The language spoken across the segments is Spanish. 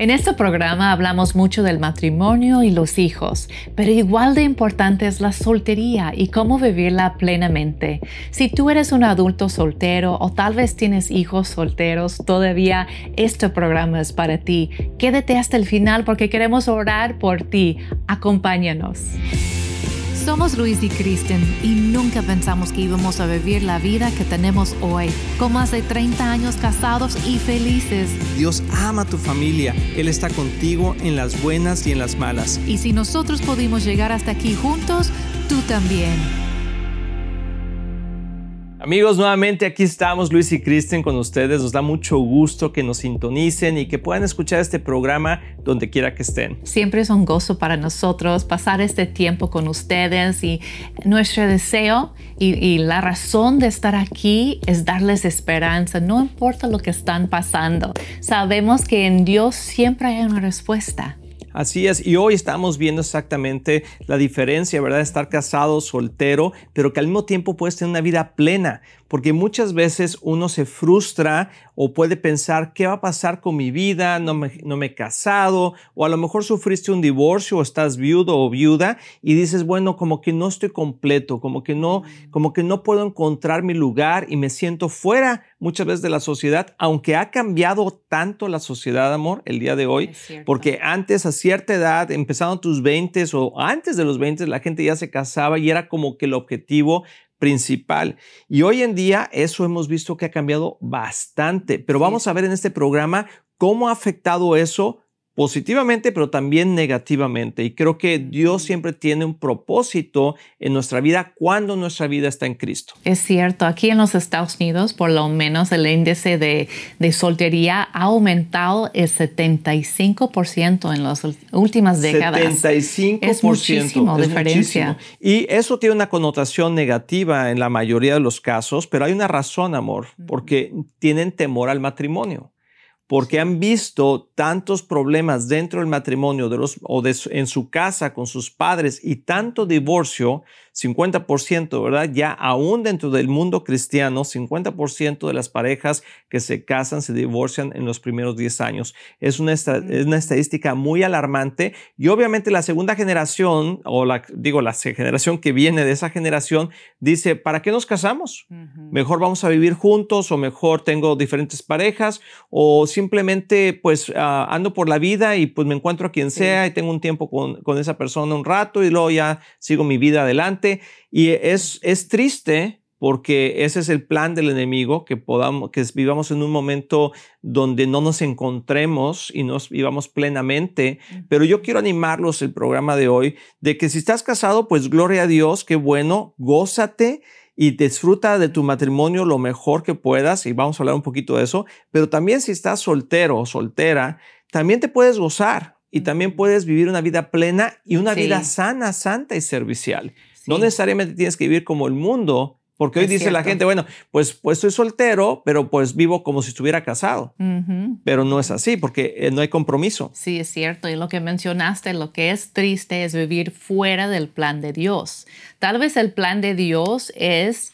En este programa hablamos mucho del matrimonio y los hijos, pero igual de importante es la soltería y cómo vivirla plenamente. Si tú eres un adulto soltero o tal vez tienes hijos solteros, todavía este programa es para ti. Quédate hasta el final porque queremos orar por ti. Acompáñanos. Somos Luis y Kristen y nunca pensamos que íbamos a vivir la vida que tenemos hoy, con más de 30 años casados y felices. Dios ama a tu familia, Él está contigo en las buenas y en las malas. Y si nosotros pudimos llegar hasta aquí juntos, tú también. Amigos, nuevamente aquí estamos Luis y Kristen con ustedes. Nos da mucho gusto que nos sintonicen y que puedan escuchar este programa donde quiera que estén. Siempre es un gozo para nosotros pasar este tiempo con ustedes y nuestro deseo y, y la razón de estar aquí es darles esperanza, no importa lo que están pasando. Sabemos que en Dios siempre hay una respuesta. Así es, y hoy estamos viendo exactamente la diferencia, ¿verdad? Estar casado, soltero, pero que al mismo tiempo puedes tener una vida plena, porque muchas veces uno se frustra o puede pensar, ¿qué va a pasar con mi vida? No me, no me he casado, o a lo mejor sufriste un divorcio o estás viudo o viuda y dices, bueno, como que no estoy completo, como que no, como que no puedo encontrar mi lugar y me siento fuera muchas veces de la sociedad, aunque ha cambiado tanto la sociedad, amor, el día de hoy, porque antes a cierta edad, empezando tus 20 o antes de los 20, la gente ya se casaba y era como que el objetivo principal. Y hoy en día eso hemos visto que ha cambiado bastante, pero vamos a ver en este programa cómo ha afectado eso positivamente, pero también negativamente. Y creo que Dios siempre tiene un propósito en nuestra vida cuando nuestra vida está en Cristo. Es cierto, aquí en los Estados Unidos, por lo menos el índice de, de soltería ha aumentado el 75% en las últimas décadas. 75%. Es muchísimo diferencia. Y eso tiene una connotación negativa en la mayoría de los casos, pero hay una razón, amor, porque tienen temor al matrimonio porque han visto tantos problemas dentro del matrimonio de los, o en su casa con sus padres y tanto divorcio 50%, ¿verdad? Ya aún dentro del mundo cristiano, 50% de las parejas que se casan se divorcian en los primeros 10 años. Es una, una estadística muy alarmante y obviamente la segunda generación, o la, digo, la generación que viene de esa generación, dice, ¿para qué nos casamos? Mejor vamos a vivir juntos o mejor tengo diferentes parejas o simplemente pues ah, ando por la vida y pues me encuentro a quien sea y tengo un tiempo con, con esa persona un rato y luego ya sigo mi vida adelante y es, es triste porque ese es el plan del enemigo, que podamos, que vivamos en un momento donde no nos encontremos y nos vivamos plenamente. Pero yo quiero animarlos el programa de hoy de que si estás casado, pues gloria a Dios, qué bueno, gózate y disfruta de tu matrimonio lo mejor que puedas y vamos a hablar un poquito de eso. Pero también si estás soltero o soltera, también te puedes gozar y también puedes vivir una vida plena y una vida sana, santa y servicial. No necesariamente tienes que vivir como el mundo, porque hoy dice la gente, bueno, pues, pues estoy soltero, pero pues vivo como si estuviera casado. Pero no es así, porque eh, no hay compromiso. Sí, es cierto. Y lo que mencionaste, lo que es triste es vivir fuera del plan de Dios. Tal vez el plan de Dios es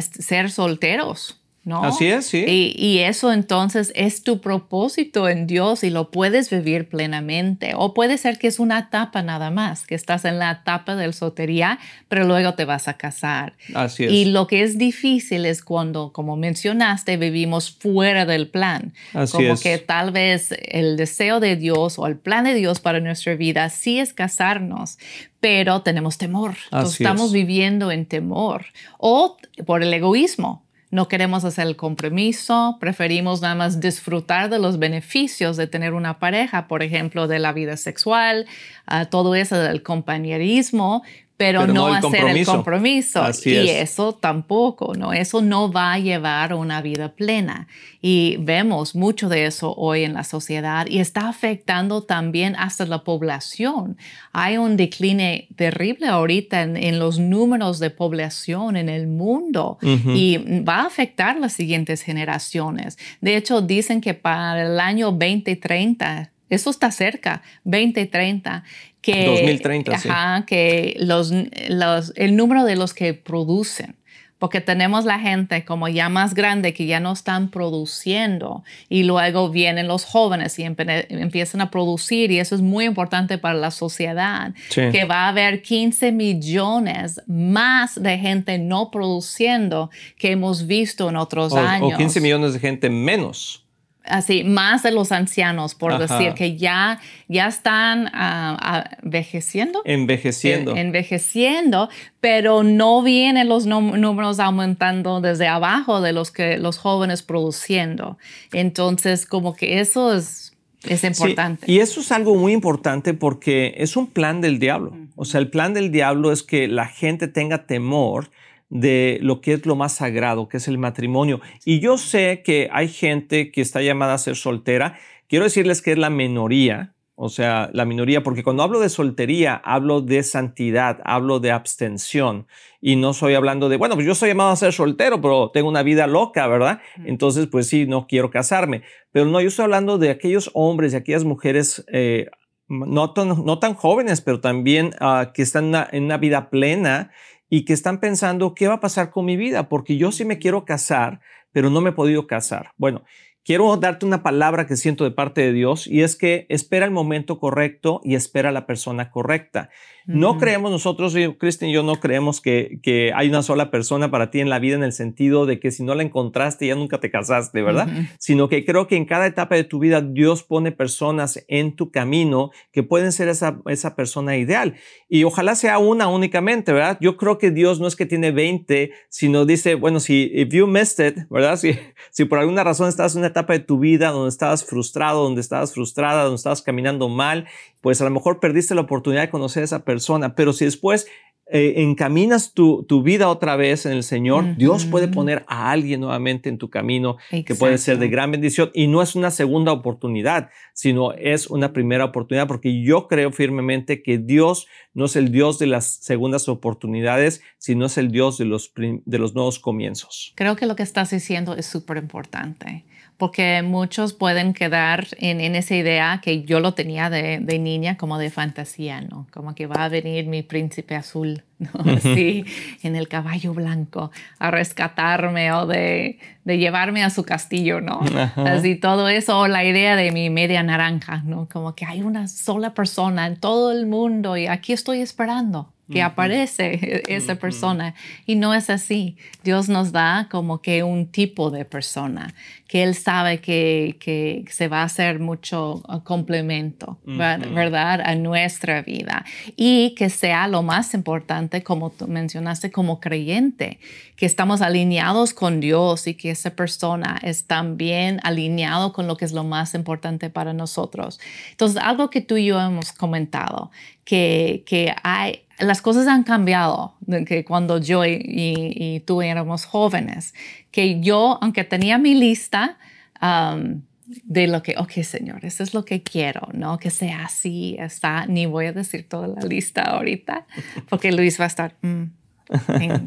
ser solteros ¿no? Así es, sí. Y, eso entonces es tu propósito en Dios y lo puedes vivir plenamente. O puede ser que es una etapa nada más, que estás en la etapa del sotería, pero luego te vas a casar. Así es. Y lo que es difícil es cuando, como mencionaste, vivimos fuera del plan. Así como que tal vez el deseo de Dios o el plan de Dios para nuestra vida sí es casarnos, pero tenemos temor. estamos viviendo en temor o por el egoísmo no queremos hacer el compromiso, preferimos nada más disfrutar de los beneficios de tener una pareja, por ejemplo, de la vida sexual, uh, todo eso del compañerismo, pero, no, hacer el compromiso. y eso tampoco, ¿no? Eso no va a llevar a una vida plena. Y vemos mucho de eso hoy en la sociedad y está afectando también hasta la población. Hay un decline terrible ahorita en, los números de población en el mundo y va a afectar las siguientes generaciones. De hecho, dicen que para el año 2030, eso está cerca, 2030, que, 2030, ajá, que los, los, el número de los que producen, porque tenemos la gente como ya más grande que ya no están produciendo y luego vienen los jóvenes y empiezan a producir y eso es muy importante para la sociedad, que va a haber 15 millones más de gente no produciendo que hemos visto en otros años. O 15 millones de gente menos así, más de los ancianos, por decir, que ya, ya están uh, envejeciendo. Envejeciendo. Eh, envejeciendo, pero no vienen los números aumentando desde abajo de los que los jóvenes produciendo. Entonces, como que eso es, es importante. y eso es algo muy importante porque es un plan del diablo. O sea, el plan del diablo es que la gente tenga temor de lo que es lo más sagrado, que es el matrimonio. Y yo sé que hay gente que está llamada a ser soltera. Quiero decirles que es la minoría, o sea, la minoría, porque cuando hablo de soltería, hablo de santidad, hablo de abstención. Y no soy hablando de, bueno, pues yo soy llamado a ser soltero, pero tengo una vida loca, ¿verdad? Entonces, pues sí, no quiero casarme. Pero no, yo estoy hablando de aquellos hombres y aquellas mujeres eh, no, tan, no, tan, jóvenes, pero también ah, que están en una vida plena y que están pensando, ¿qué va a pasar con mi vida? Porque yo sí me quiero casar, pero no me he podido casar. Bueno, quiero darte una palabra que siento de parte de Dios y es que espera el momento correcto y espera la persona correcta. No creemos nosotros, Cristian y yo no creemos que, que, hay una sola persona para ti en la vida en el sentido de que si no la encontraste ya nunca te casaste, ¿verdad? Sino que creo que en cada etapa de tu vida Dios pone personas en tu camino que pueden ser esa, esa persona ideal. Y ojalá sea una únicamente, ¿verdad? Yo creo que Dios no es que tiene 20, sino dice, bueno, si if you missed it, ¿verdad? Si, si por alguna razón estás en una etapa de tu vida donde estabas frustrado, donde estabas frustrada, donde estabas caminando mal pues a lo mejor perdiste la oportunidad de conocer a esa persona, pero si después eh, encaminas tu, vida otra vez en el Señor, Dios puede poner a alguien nuevamente en tu camino que puede ser de gran bendición. Y no es una segunda oportunidad, sino es una primera oportunidad, porque yo creo firmemente que Dios no es el Dios de las segundas oportunidades, sino es el Dios de los, de los nuevos comienzos. Creo que lo que estás diciendo es súper importante porque muchos pueden quedar en, esa idea que yo lo tenía de, niña como de fantasía, ¿no? Como que va a venir mi príncipe azul, ¿no? Sí, en el caballo blanco a rescatarme o de, llevarme a su castillo, ¿no? Así todo eso, o la idea de mi media naranja, ¿no? Como que hay una sola persona en todo el mundo y aquí estoy esperando que aparece esa persona. Y no es así. Dios nos da como que un tipo de persona, que Él sabe que, que se va a hacer mucho uh, complemento, ¿verdad? A nuestra vida. Y que sea lo más importante, como tú mencionaste, como creyente, que estamos alineados con Dios y que esa persona es también alineado con lo que es lo más importante para nosotros. Entonces, algo que tú y yo hemos comentado, que, que hay, las cosas han cambiado que cuando yo y, tú éramos jóvenes, que yo, aunque tenía mi lista um, de lo que, ok, Señor, eso es lo que quiero, ¿no? Que sea así, está, ni voy a decir toda la lista ahorita, porque Luis va a estar, mm,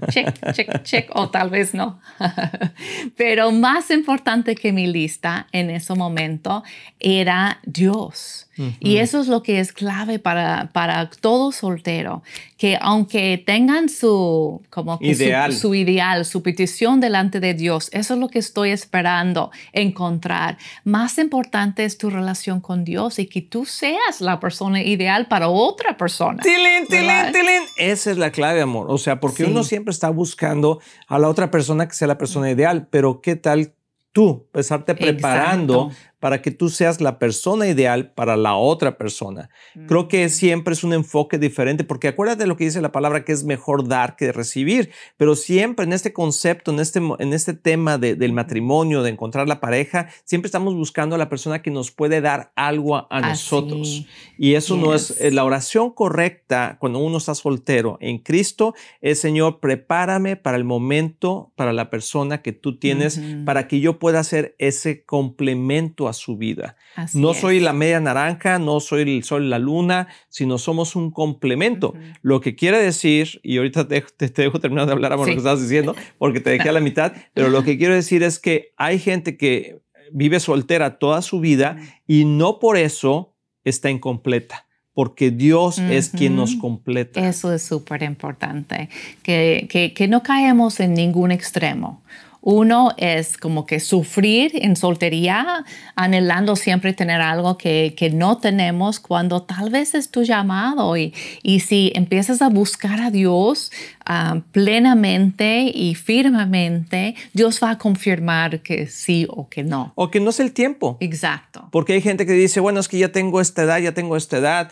check, check, check, o tal vez no. Pero más importante que mi lista en ese momento era Dios. Y eso es lo que es clave para, para todo soltero, que aunque tengan su, como ideal. Su, ideal, su petición delante de Dios, eso es lo que estoy esperando encontrar. Más importante es tu relación con Dios y que tú seas la persona ideal para otra persona. Tilín, tilín, tilín. Esa es la clave, amor. O sea, porque uno siempre está buscando a la otra persona que sea la persona ideal, pero ¿qué tal tú, estarte preparando para que tú seas la persona ideal para la otra persona. Creo que mm. siempre es un enfoque diferente, porque acuérdate de lo que dice la palabra, que es mejor dar que recibir, pero siempre en este concepto, en este, en este tema del matrimonio, de encontrar la pareja, siempre estamos buscando a la persona que nos puede dar algo a, nosotros. Y eso no es eh, la oración correcta cuando uno está soltero en Cristo, es Señor, prepárame para el momento, para la persona que tú tienes, para que yo pueda hacer ese complemento a su vida. no soy la media naranja, no soy el sol, la luna, sino somos un complemento. Lo que quiere decir, y ahorita te, dejo terminar de hablar a lo que estabas diciendo, porque te dejé a la mitad, pero lo que quiero decir es que hay gente que vive soltera toda su vida y no por eso está incompleta porque Dios es quien nos completa. Eso es súper importante, que, que, que no caemos en ningún extremo. Uno es como que sufrir en soltería, anhelando siempre tener algo que, no tenemos cuando tal vez es tu llamado. Y, y si empiezas a buscar a Dios ah, plenamente y firmemente, Dios va a confirmar que sí o que no. O que no es el tiempo. Exacto. Porque hay gente que dice, bueno, es que ya tengo esta edad, ya tengo esta edad.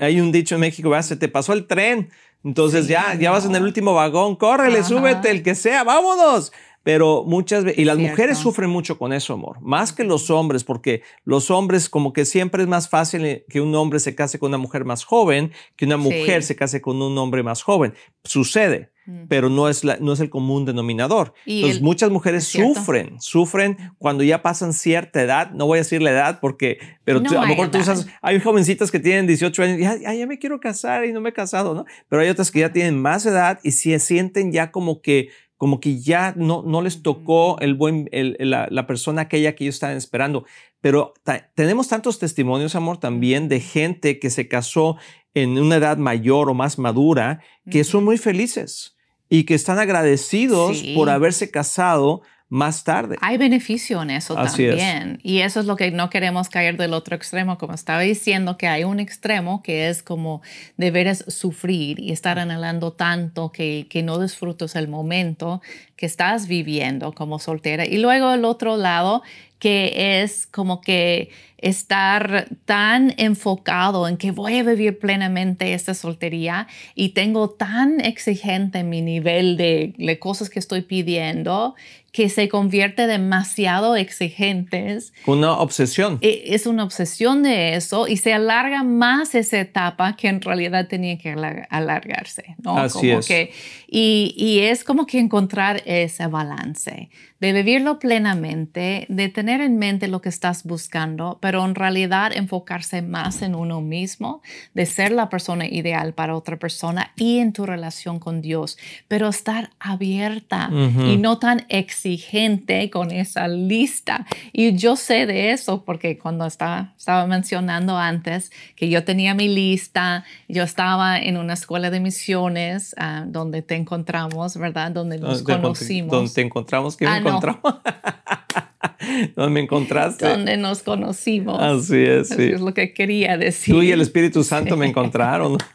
Hay un dicho en México, se te pasó el tren. Entonces ya, ya vas en el último vagón, córrele, súbete, el que sea, vámonos. Pero muchas veces, y las mujeres sufren mucho con eso, amor, más que los hombres, porque los hombres como que siempre es más fácil que un hombre se case con una mujer más joven que una mujer se case con un hombre más joven. Sucede, pero no es, la, no es el común denominador. Entonces, muchas mujeres sufren, sufren cuando ya pasan cierta edad, no voy a decir la edad porque, pero a lo mejor tú usas, hay jovencitas que tienen 18 años y ya, ya me quiero casar y no me he casado, ¿no? Pero hay otras que ya tienen más edad y se sienten ya como que como que ya no, no les tocó el buen, la, persona aquella que ellos estaban esperando. Pero tenemos tantos testimonios, amor, también de gente que se casó en una edad mayor o más madura, que son muy felices y que están agradecidos por haberse casado más tarde. Hay beneficio en eso también. Y eso es lo que no queremos caer del otro extremo, como estaba diciendo, que hay un extremo que es como deberes sufrir y estar anhelando tanto que, que no disfrutas el momento que estás viviendo como soltera. Y luego el otro lado, que es como que estar tan enfocado en que voy a vivir plenamente esta soltería y tengo tan exigente mi nivel de, de cosas que estoy pidiendo que se convierte demasiado exigentes. Una obsesión. E, es una obsesión de eso y se alarga más esa etapa que en realidad tenía que alargarse. ¿no? Así es. Que, y, y, es como que encontrar ese balance de vivirlo plenamente, de tener en mente lo que estás buscando, pero en realidad enfocarse más en uno mismo, de ser la persona ideal para otra persona y en tu relación con Dios, pero estar abierta y no tan exigente con esa lista. Y yo sé de eso porque cuando estaba, estaba mencionando antes que yo tenía mi lista, yo estaba en una escuela de misiones uh, donde te encontramos, ¿verdad? Donde nos conocimos. Donde te encontramos, que ah, ¿Dónde me encontraste? Donde nos conocimos. Así es, sí. es lo que quería decir. Tú y el Espíritu Santo me encontraron.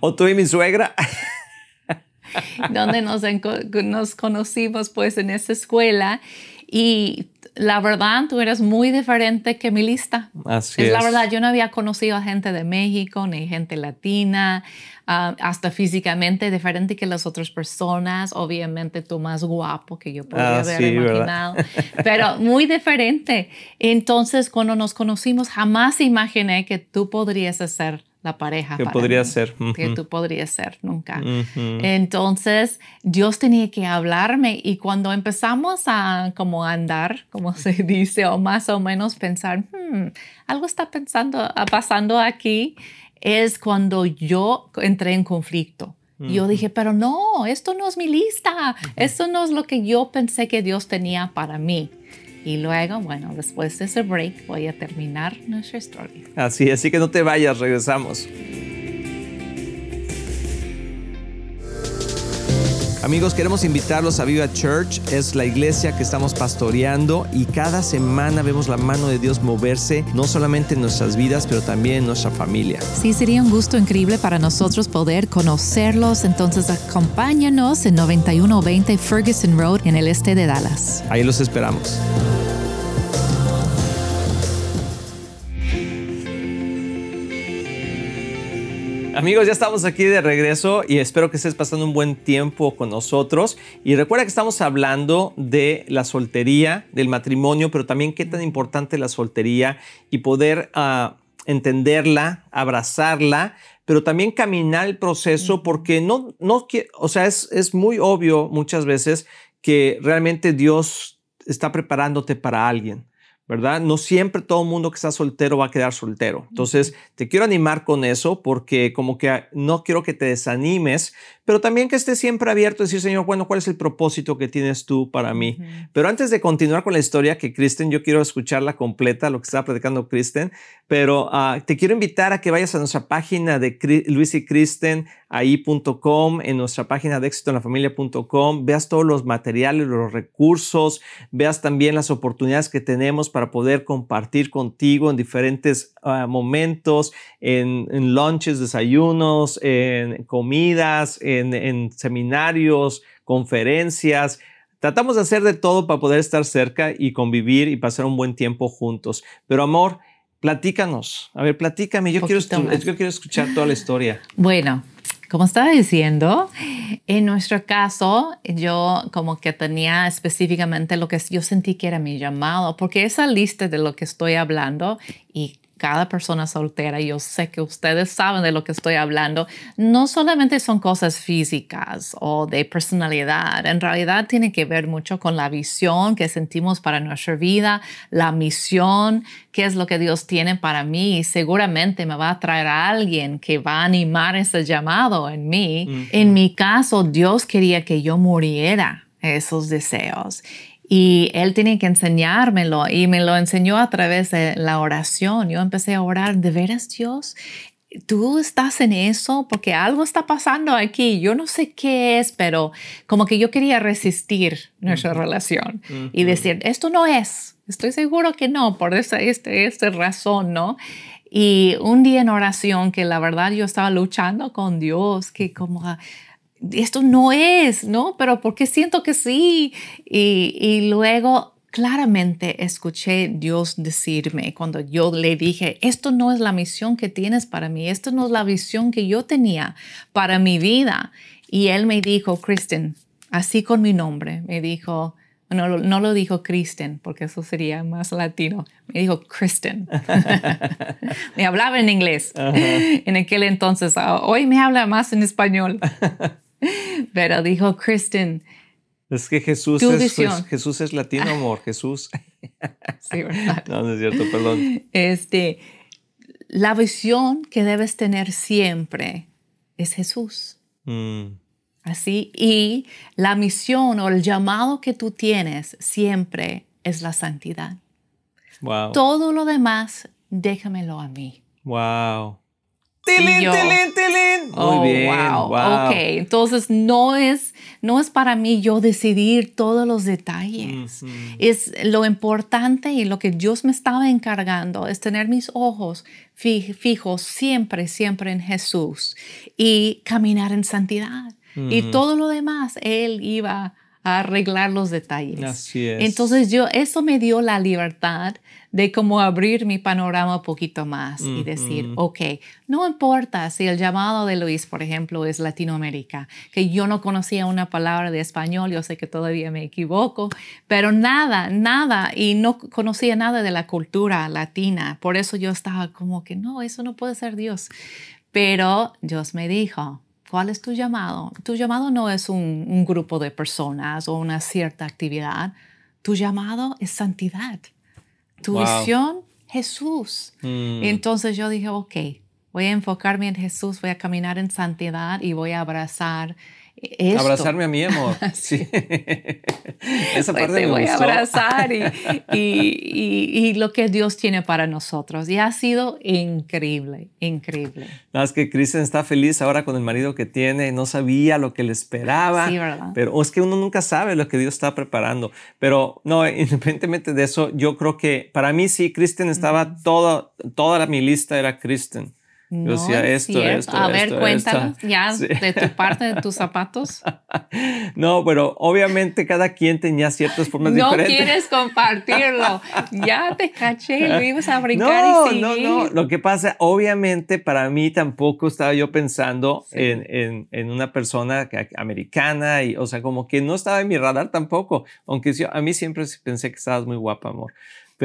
O tú y mi suegra. Donde nos, nos conocimos pues en esa escuela y la verdad, tú eres muy diferente que mi lista. Así es. Es la verdad, yo no había conocido a gente de México ni gente latina, ah, hasta físicamente diferente que las otras personas. Obviamente tú más guapo que yo podría ah, haber imaginado, pero muy diferente. Entonces, cuando nos conocimos, jamás imaginé que tú podrías ser la pareja. Que podría ser. Que tú podrías ser nunca. Entonces, Dios tenía que hablarme y cuando empezamos a como andar, como se dice, o más o menos pensar, hmm, algo está pensando, pasando aquí, es cuando yo entré en conflicto. Y yo dije, pero no, esto no es mi lista, esto no es lo que yo pensé que Dios tenía para mí. Y luego, bueno, después de ese break voy a terminar nuestra historia. Así, así que no te vayas, regresamos. Amigos, queremos invitarlos a Viva Church. Es la iglesia que estamos pastoreando y cada semana vemos la mano de Dios moverse, no solamente en nuestras vidas, pero también en nuestra familia. Sí, sería un gusto increíble para nosotros poder conocerlos. Entonces, acompáñanos en 9120 Ferguson Road en el este de Dallas. Ahí los esperamos. Amigos, ya estamos aquí de regreso y espero que estés pasando un buen tiempo con nosotros. Y recuerda que estamos hablando de la soltería, del matrimonio, pero también qué tan importante es la soltería y poder ah, entenderla, abrazarla, pero también caminar el proceso porque no, no, o sea, es, es muy obvio muchas veces que realmente Dios está preparándote para alguien ¿verdad? No siempre todo el mundo que está soltero va a quedar soltero. Entonces, te quiero animar con eso porque como que no quiero que te desanimes, pero también que estés siempre abierto a decir, Señor, bueno, ¿cuál es el propósito que tienes tú para mí? Pero antes de continuar con la historia, que Kristen, yo quiero escucharla completa, lo que estaba predicando Kristen, pero ah, te quiero invitar a que vayas a nuestra página de Luis y Kristen, ahí.com, en nuestra página de éxito en la familia.com, veas todos los materiales, los recursos, veas también las oportunidades que tenemos para poder compartir contigo en diferentes ah, momentos, en, en lunches, desayunos, en comidas, en, seminarios, conferencias. Tratamos de hacer de todo para poder estar cerca y convivir y pasar un buen tiempo juntos. Pero amor, platícanos. A ver, platícame. Yo quiero, yo quiero escuchar toda la historia. Bueno, como estaba diciendo, en nuestro caso, yo como que tenía específicamente lo que yo sentí que era mi llamado, porque esa lista de lo que estoy hablando y cada persona soltera, yo sé que ustedes saben de lo que estoy hablando, no solamente son cosas físicas o de personalidad, en realidad tiene que ver mucho con la visión que sentimos para nuestra vida, la misión, qué es lo que Dios tiene para mí y seguramente me va a traer a alguien que va a animar ese llamado en mí. En mi caso, Dios quería que yo muriera esos deseos y él tenía que enseñármelo y me lo enseñó a través de la oración. Yo empecé a orar, ¿de veras Dios? Tú estás en eso porque algo está pasando aquí. Yo no sé qué es, pero como que yo quería resistir nuestra relación y decir, esto no es. Estoy seguro que no, por esta, este, esta razón, ¿no? Y un día en oración que la verdad yo estaba luchando con Dios, que como esto no es, ¿no? Pero ¿por qué siento que sí? Y, luego claramente escuché Dios decirme cuando yo le dije, esto no es la misión que tienes para mí, esto no es la visión que yo tenía para mi vida. Y él me dijo, Kristen, así con mi nombre, me dijo, no, no lo dijo Kristen, porque eso sería más latino, me dijo Kristen. me hablaba en inglés en aquel entonces, hoy me habla más en español. Pero dijo Kristen. Es que Jesús es, pues, Jesús es latino, amor. Jesús. sí, ¿verdad? No, no es cierto, perdón. Este, la visión que debes tener siempre es Jesús. Mm. Así, y la misión o el llamado que tú tienes siempre es la santidad. Wow. Todo lo demás, déjamelo a mí. Wow. ¡Tilín, tilín, tilín! Muy oh, bien, wow. Ok, entonces no es, no es para mí yo decidir todos los detalles. Es lo importante y lo que Dios me estaba encargando es tener mis ojos fijos siempre, siempre en Jesús y caminar en santidad. Y todo lo demás, Él iba a arreglar los detalles. Así es. Entonces yo, eso me dio la libertad de cómo abrir mi panorama un poquito más y decir, ok, no importa si el llamado de Luis, por ejemplo, es Latinoamérica, que yo no conocía una palabra de español, yo sé que todavía me equivoco, pero nada, nada, y no conocía nada de la cultura latina, por eso yo estaba como que, no, eso no puede ser Dios. Pero Dios me dijo, ¿Cuál es tu llamado? Tu llamado no es un, grupo de personas o una cierta actividad. Tu llamado es santidad. Tu visión, Jesús. Mm. Entonces yo dije, ok, voy a enfocarme en Jesús, voy a caminar en santidad y voy a abrazar Abrazarme a mi amor. sí. Esa pues parte te voy a abrazar y, y, lo que Dios tiene para nosotros. Y ha sido increíble, increíble. Nada, es que Kristen está feliz ahora con el marido que tiene. No sabía lo que le esperaba. Sí, ¿verdad? Pero es que uno nunca sabe lo que Dios está preparando. Pero no, independientemente de eso, yo creo que para mí sí, Kristen estaba toda, toda mi lista era Kristen. No decía esto, esto, A ver, cuéntanos ya de tu parte, de tus zapatos. no, pero obviamente cada quien tenía ciertas formas diferentes. No quieres compartirlo. ya te caché, lo ibas a brincar no, y seguir. No, no, Lo que pasa, obviamente para mí tampoco estaba yo pensando en, en, en, una persona americana y, o sea, como que no estaba en mi radar tampoco. Aunque yo, a mí siempre pensé que estabas muy guapa, amor.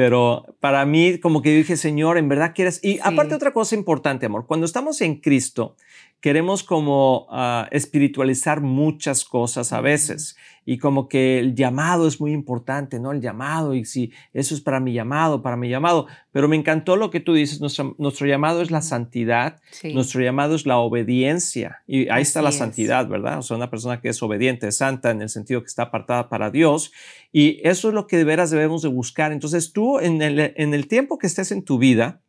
Pero para mí, como que dije, Señor, en verdad quieres. Y aparte, otra cosa importante, amor, cuando estamos en Cristo, queremos como ah, espiritualizar muchas cosas a veces. y como que el llamado es muy importante, ¿no? El llamado y si eso es para mi llamado, para mi llamado. Pero me encantó lo que tú dices, nuestro, nuestro llamado es la santidad, nuestro llamado es la obediencia y ahí está la santidad, ¿verdad? O sea, una persona que es obediente, santa en el sentido que está apartada para Dios y eso es lo que de veras debemos de buscar. Entonces tú en el, en el tiempo que estés en tu vida,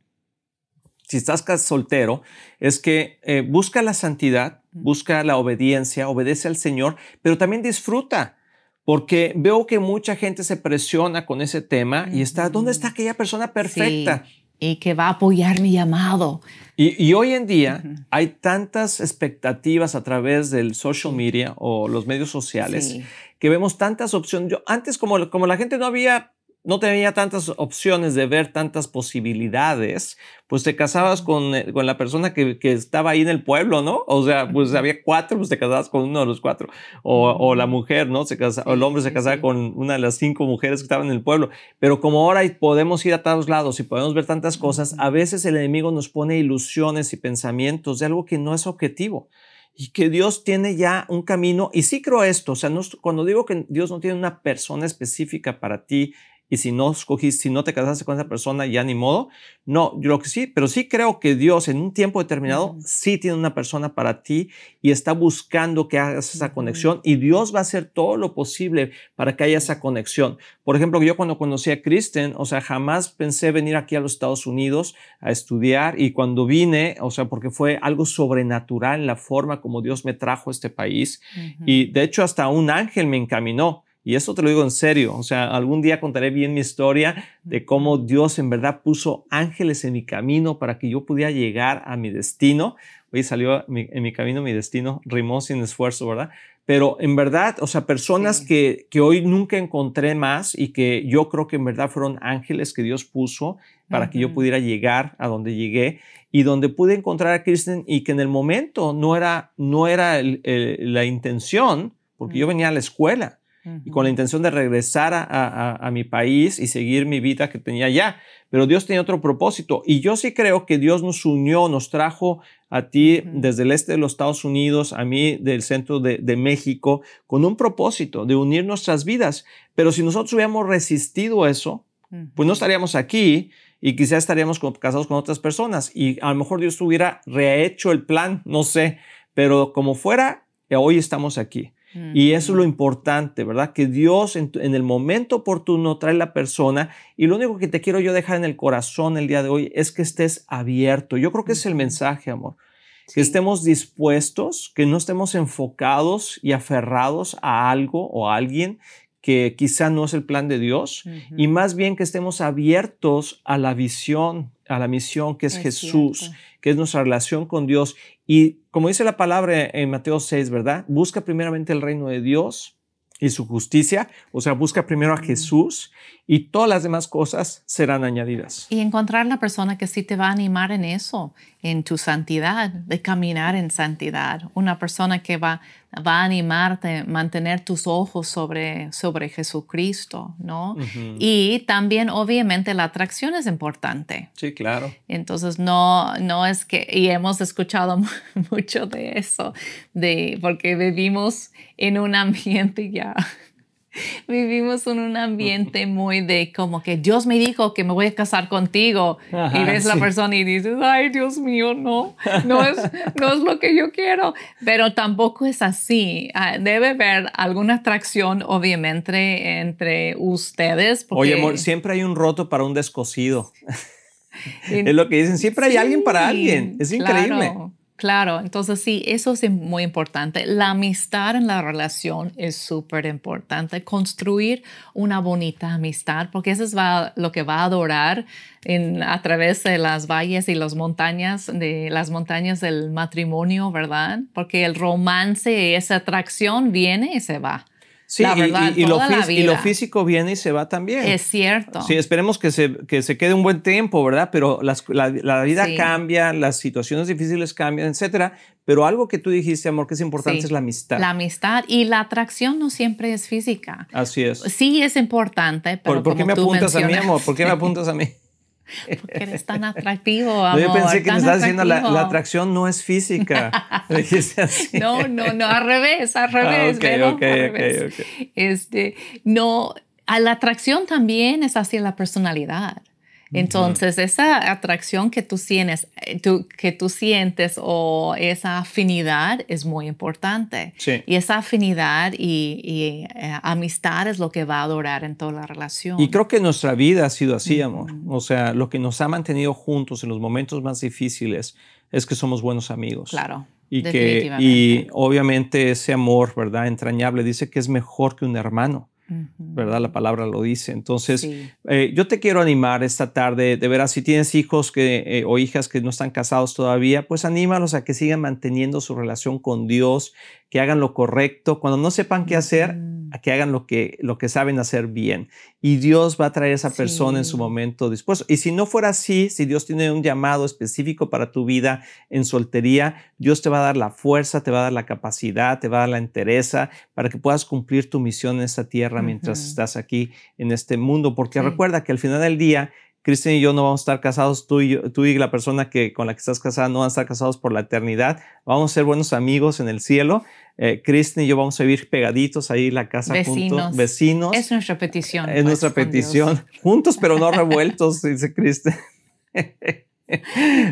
si estás soltero, es que eh, busca la santidad, busca la obediencia, obedece al Señor, pero también disfruta, porque veo que mucha gente se presiona con ese tema y está, ¿dónde está aquella persona perfecta? y que va a apoyar mi llamado. Y, hoy en día hay tantas expectativas a través del social media o los medios sociales que vemos tantas opciones. Yo, antes, como, como la gente no había no tenía tantas opciones de ver tantas posibilidades, pues te casabas con, eh, con la persona que, que, estaba ahí en el pueblo, ¿no? O sea, pues había cuatro, pues te casabas con uno de los cuatro. O, o la mujer, ¿no? Se casa, o el hombre se casaba con una de las cinco mujeres que estaban en el pueblo. Pero como ahora podemos ir a todos lados y podemos ver tantas cosas, a veces el enemigo nos pone ilusiones y pensamientos de algo que no es objetivo y que Dios tiene ya un camino. Y sí creo esto, o sea, no, cuando digo que Dios no tiene una persona específica para ti y si no escogiste, si no te casaste con esa persona, ya ni modo. No, yo lo que sí, pero sí creo que Dios en un tiempo determinado sí tiene una persona para ti y está buscando que hagas esa conexión y Dios va a hacer todo lo posible para que haya esa conexión. Por ejemplo, yo cuando conocí a Kristen, o sea, jamás pensé venir aquí a los Estados Unidos a estudiar y cuando vine, o sea, porque fue algo sobrenatural en la forma como Dios me trajo a este país y de hecho hasta un ángel me encaminó. Y eso te lo digo en serio. O sea, algún día contaré bien mi historia de cómo Dios en verdad puso ángeles en mi camino para que yo pudiera llegar a mi destino. Hoy salió en mi camino mi destino, rimó sin esfuerzo, ¿verdad? Pero en verdad, o sea, personas que, que hoy nunca encontré más y que yo creo que en verdad fueron ángeles que Dios puso para que yo pudiera llegar a donde llegué y donde pude encontrar a Kristen y que en el momento no era, no era la intención, porque yo venía a la escuela y con la intención de regresar a, mi país y seguir mi vida que tenía allá. Pero Dios tenía otro propósito y yo sí creo que Dios nos unió, nos trajo a ti desde el este de los Estados Unidos, a mí del centro de, México, con un propósito de unir nuestras vidas. Pero si nosotros hubiéramos resistido eso, pues no estaríamos aquí y quizás estaríamos casados con otras personas y a lo mejor Dios hubiera rehecho el plan, no sé, pero como fuera, hoy estamos aquí. Y eso es lo importante, ¿verdad? Que Dios en, el momento oportuno trae la persona y lo único que te quiero yo dejar en el corazón el día de hoy es que estés abierto. Yo creo que es el mensaje, amor. Que estemos dispuestos, que no estemos enfocados y aferrados a algo o a alguien que quizá no es el plan de Dios y más bien que estemos abiertos a la visión, a la misión que es, Jesús, que es nuestra relación con Dios. Y como dice la palabra en Mateo 6, ¿verdad? Busca primeramente el reino de Dios y su justicia, o sea, busca primero a Jesús y todas las demás cosas serán añadidas. Y encontrar la persona que sí te va a animar en eso, en tu santidad, de caminar en santidad, una persona que va, va a animarte a mantener tus ojos sobre, sobre Jesucristo, ¿no? Y también, obviamente, la atracción es importante. Sí, claro. Entonces, no, no es que, y hemos escuchado mucho de eso, de, porque vivimos en un ambiente ya Vivimos en un ambiente muy de como que Dios me dijo que me voy a casar contigo y ves la persona y dices, ay Dios mío, no, no es, no es lo que yo quiero, pero tampoco es así. Ah, debe haber alguna atracción obviamente entre ustedes. Oye, amor, siempre hay un roto para un descosido. es lo que dicen, siempre hay alguien para alguien, es increíble. Claro, entonces sí, eso es muy importante. La amistad en la relación es súper importante. Construir una bonita amistad, porque eso es lo que va a adorar en, a través de las valles y las montañas, de las montañas del matrimonio, ¿verdad? Porque el romance, esa atracción viene y se va. Sí, y, lo físico viene y se va también. Es cierto. Sí, esperemos que se, que se quede un buen tiempo, ¿verdad? Pero la, vida cambia, las situaciones difíciles cambian, etcétera. Pero algo que tú dijiste, amor, que es importante es la amistad. La amistad y la atracción no siempre es física. Así es. Sí es importante, pero ¿Por, ¿por qué me apuntas a mí, amor? ¿Por qué me apuntas a mí? Porque eres tan atractivo, amor. yo pensé que me estabas diciendo la, la, atracción no es física. no, no, no, al revés, al revés. Ah, okay, okay, Este, no, la atracción también es hacia la personalidad. Entonces, esa atracción que tú, tienes, eh, que tú sientes o esa afinidad es muy importante. Y esa afinidad y, eh, amistad es lo que va a durar en toda la relación. Y creo que nuestra vida ha sido así, amor. O sea, lo que nos ha mantenido juntos en los momentos más difíciles es que somos buenos amigos. Claro. Y que y obviamente ese amor, ¿verdad? Entrañable dice que es mejor que un hermano. ¿Verdad? La palabra lo dice. Entonces, eh, yo te quiero animar esta tarde, de veras, si tienes hijos que, eh, o hijas que no están casados todavía, pues anímalos a que sigan manteniendo su relación con Dios, que hagan lo correcto. Cuando no sepan qué hacer, que hagan lo que, lo que saben hacer bien. Y Dios va a traer a esa persona en su momento dispuesto. Y si no fuera así, si Dios tiene un llamado específico para tu vida en soltería, Dios te va a dar la fuerza, te va a dar la capacidad, te va a dar la entereza para que puedas cumplir tu misión en esta tierra mientras estás aquí en este mundo. Porque recuerda que al final del día, Cristian y yo no vamos a estar casados, tú y, tú y la persona que, con la que estás casada no van a estar casados por la eternidad, vamos a ser buenos amigos en el cielo. Eh, Cristian y yo vamos a vivir pegaditos ahí en la casa vecinos. juntos, vecinos. Es nuestra petición. Es nuestra pues, petición, juntos pero no revueltos, dice Cristian.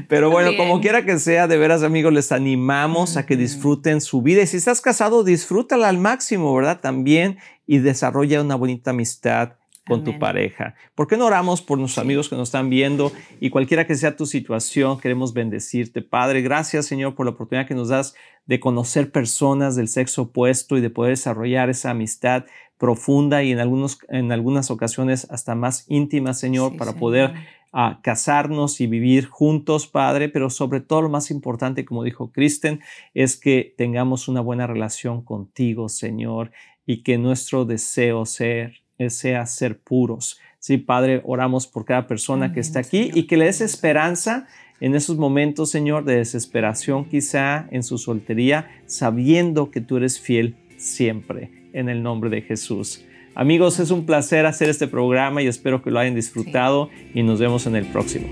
Pero bueno, como quiera que sea, de veras amigos, les animamos a que disfruten su vida. Y si estás casado, disfrútala al máximo, ¿verdad? También y desarrolla una bonita amistad con tu pareja. ¿Por qué no oramos por nuestros amigos que nos están viendo y cualquiera que sea tu situación, queremos bendecirte. Padre, gracias Señor por la oportunidad que nos das de conocer personas del sexo opuesto y de poder desarrollar esa amistad profunda y en, algunos, en algunas ocasiones hasta más íntima, Señor, para poder ah, casarnos y vivir juntos, Padre, pero sobre todo lo más importante, como dijo Kristen, es que tengamos una buena relación contigo, Señor, y que nuestro deseo ser sea ser puros. Sí, Padre, oramos por cada persona que está aquí y que le des esperanza en esos momentos, Señor, de desesperación quizá en su soltería, sabiendo que tú eres fiel siempre, en el nombre de Jesús. Amigos, es un placer hacer este programa y espero que lo hayan disfrutado y nos vemos en el próximo.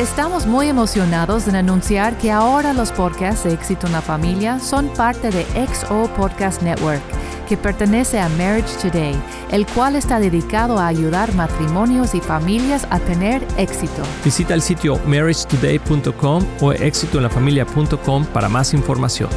Estamos muy emocionados en anunciar que ahora los podcasts de Éxito en la Familia son parte de XO Podcast Network que pertenece a Marriage Today, el cual está dedicado a ayudar matrimonios y familias a tener éxito. Visita el sitio marriagetoday.com o éxitoenlafamilia.com para más información.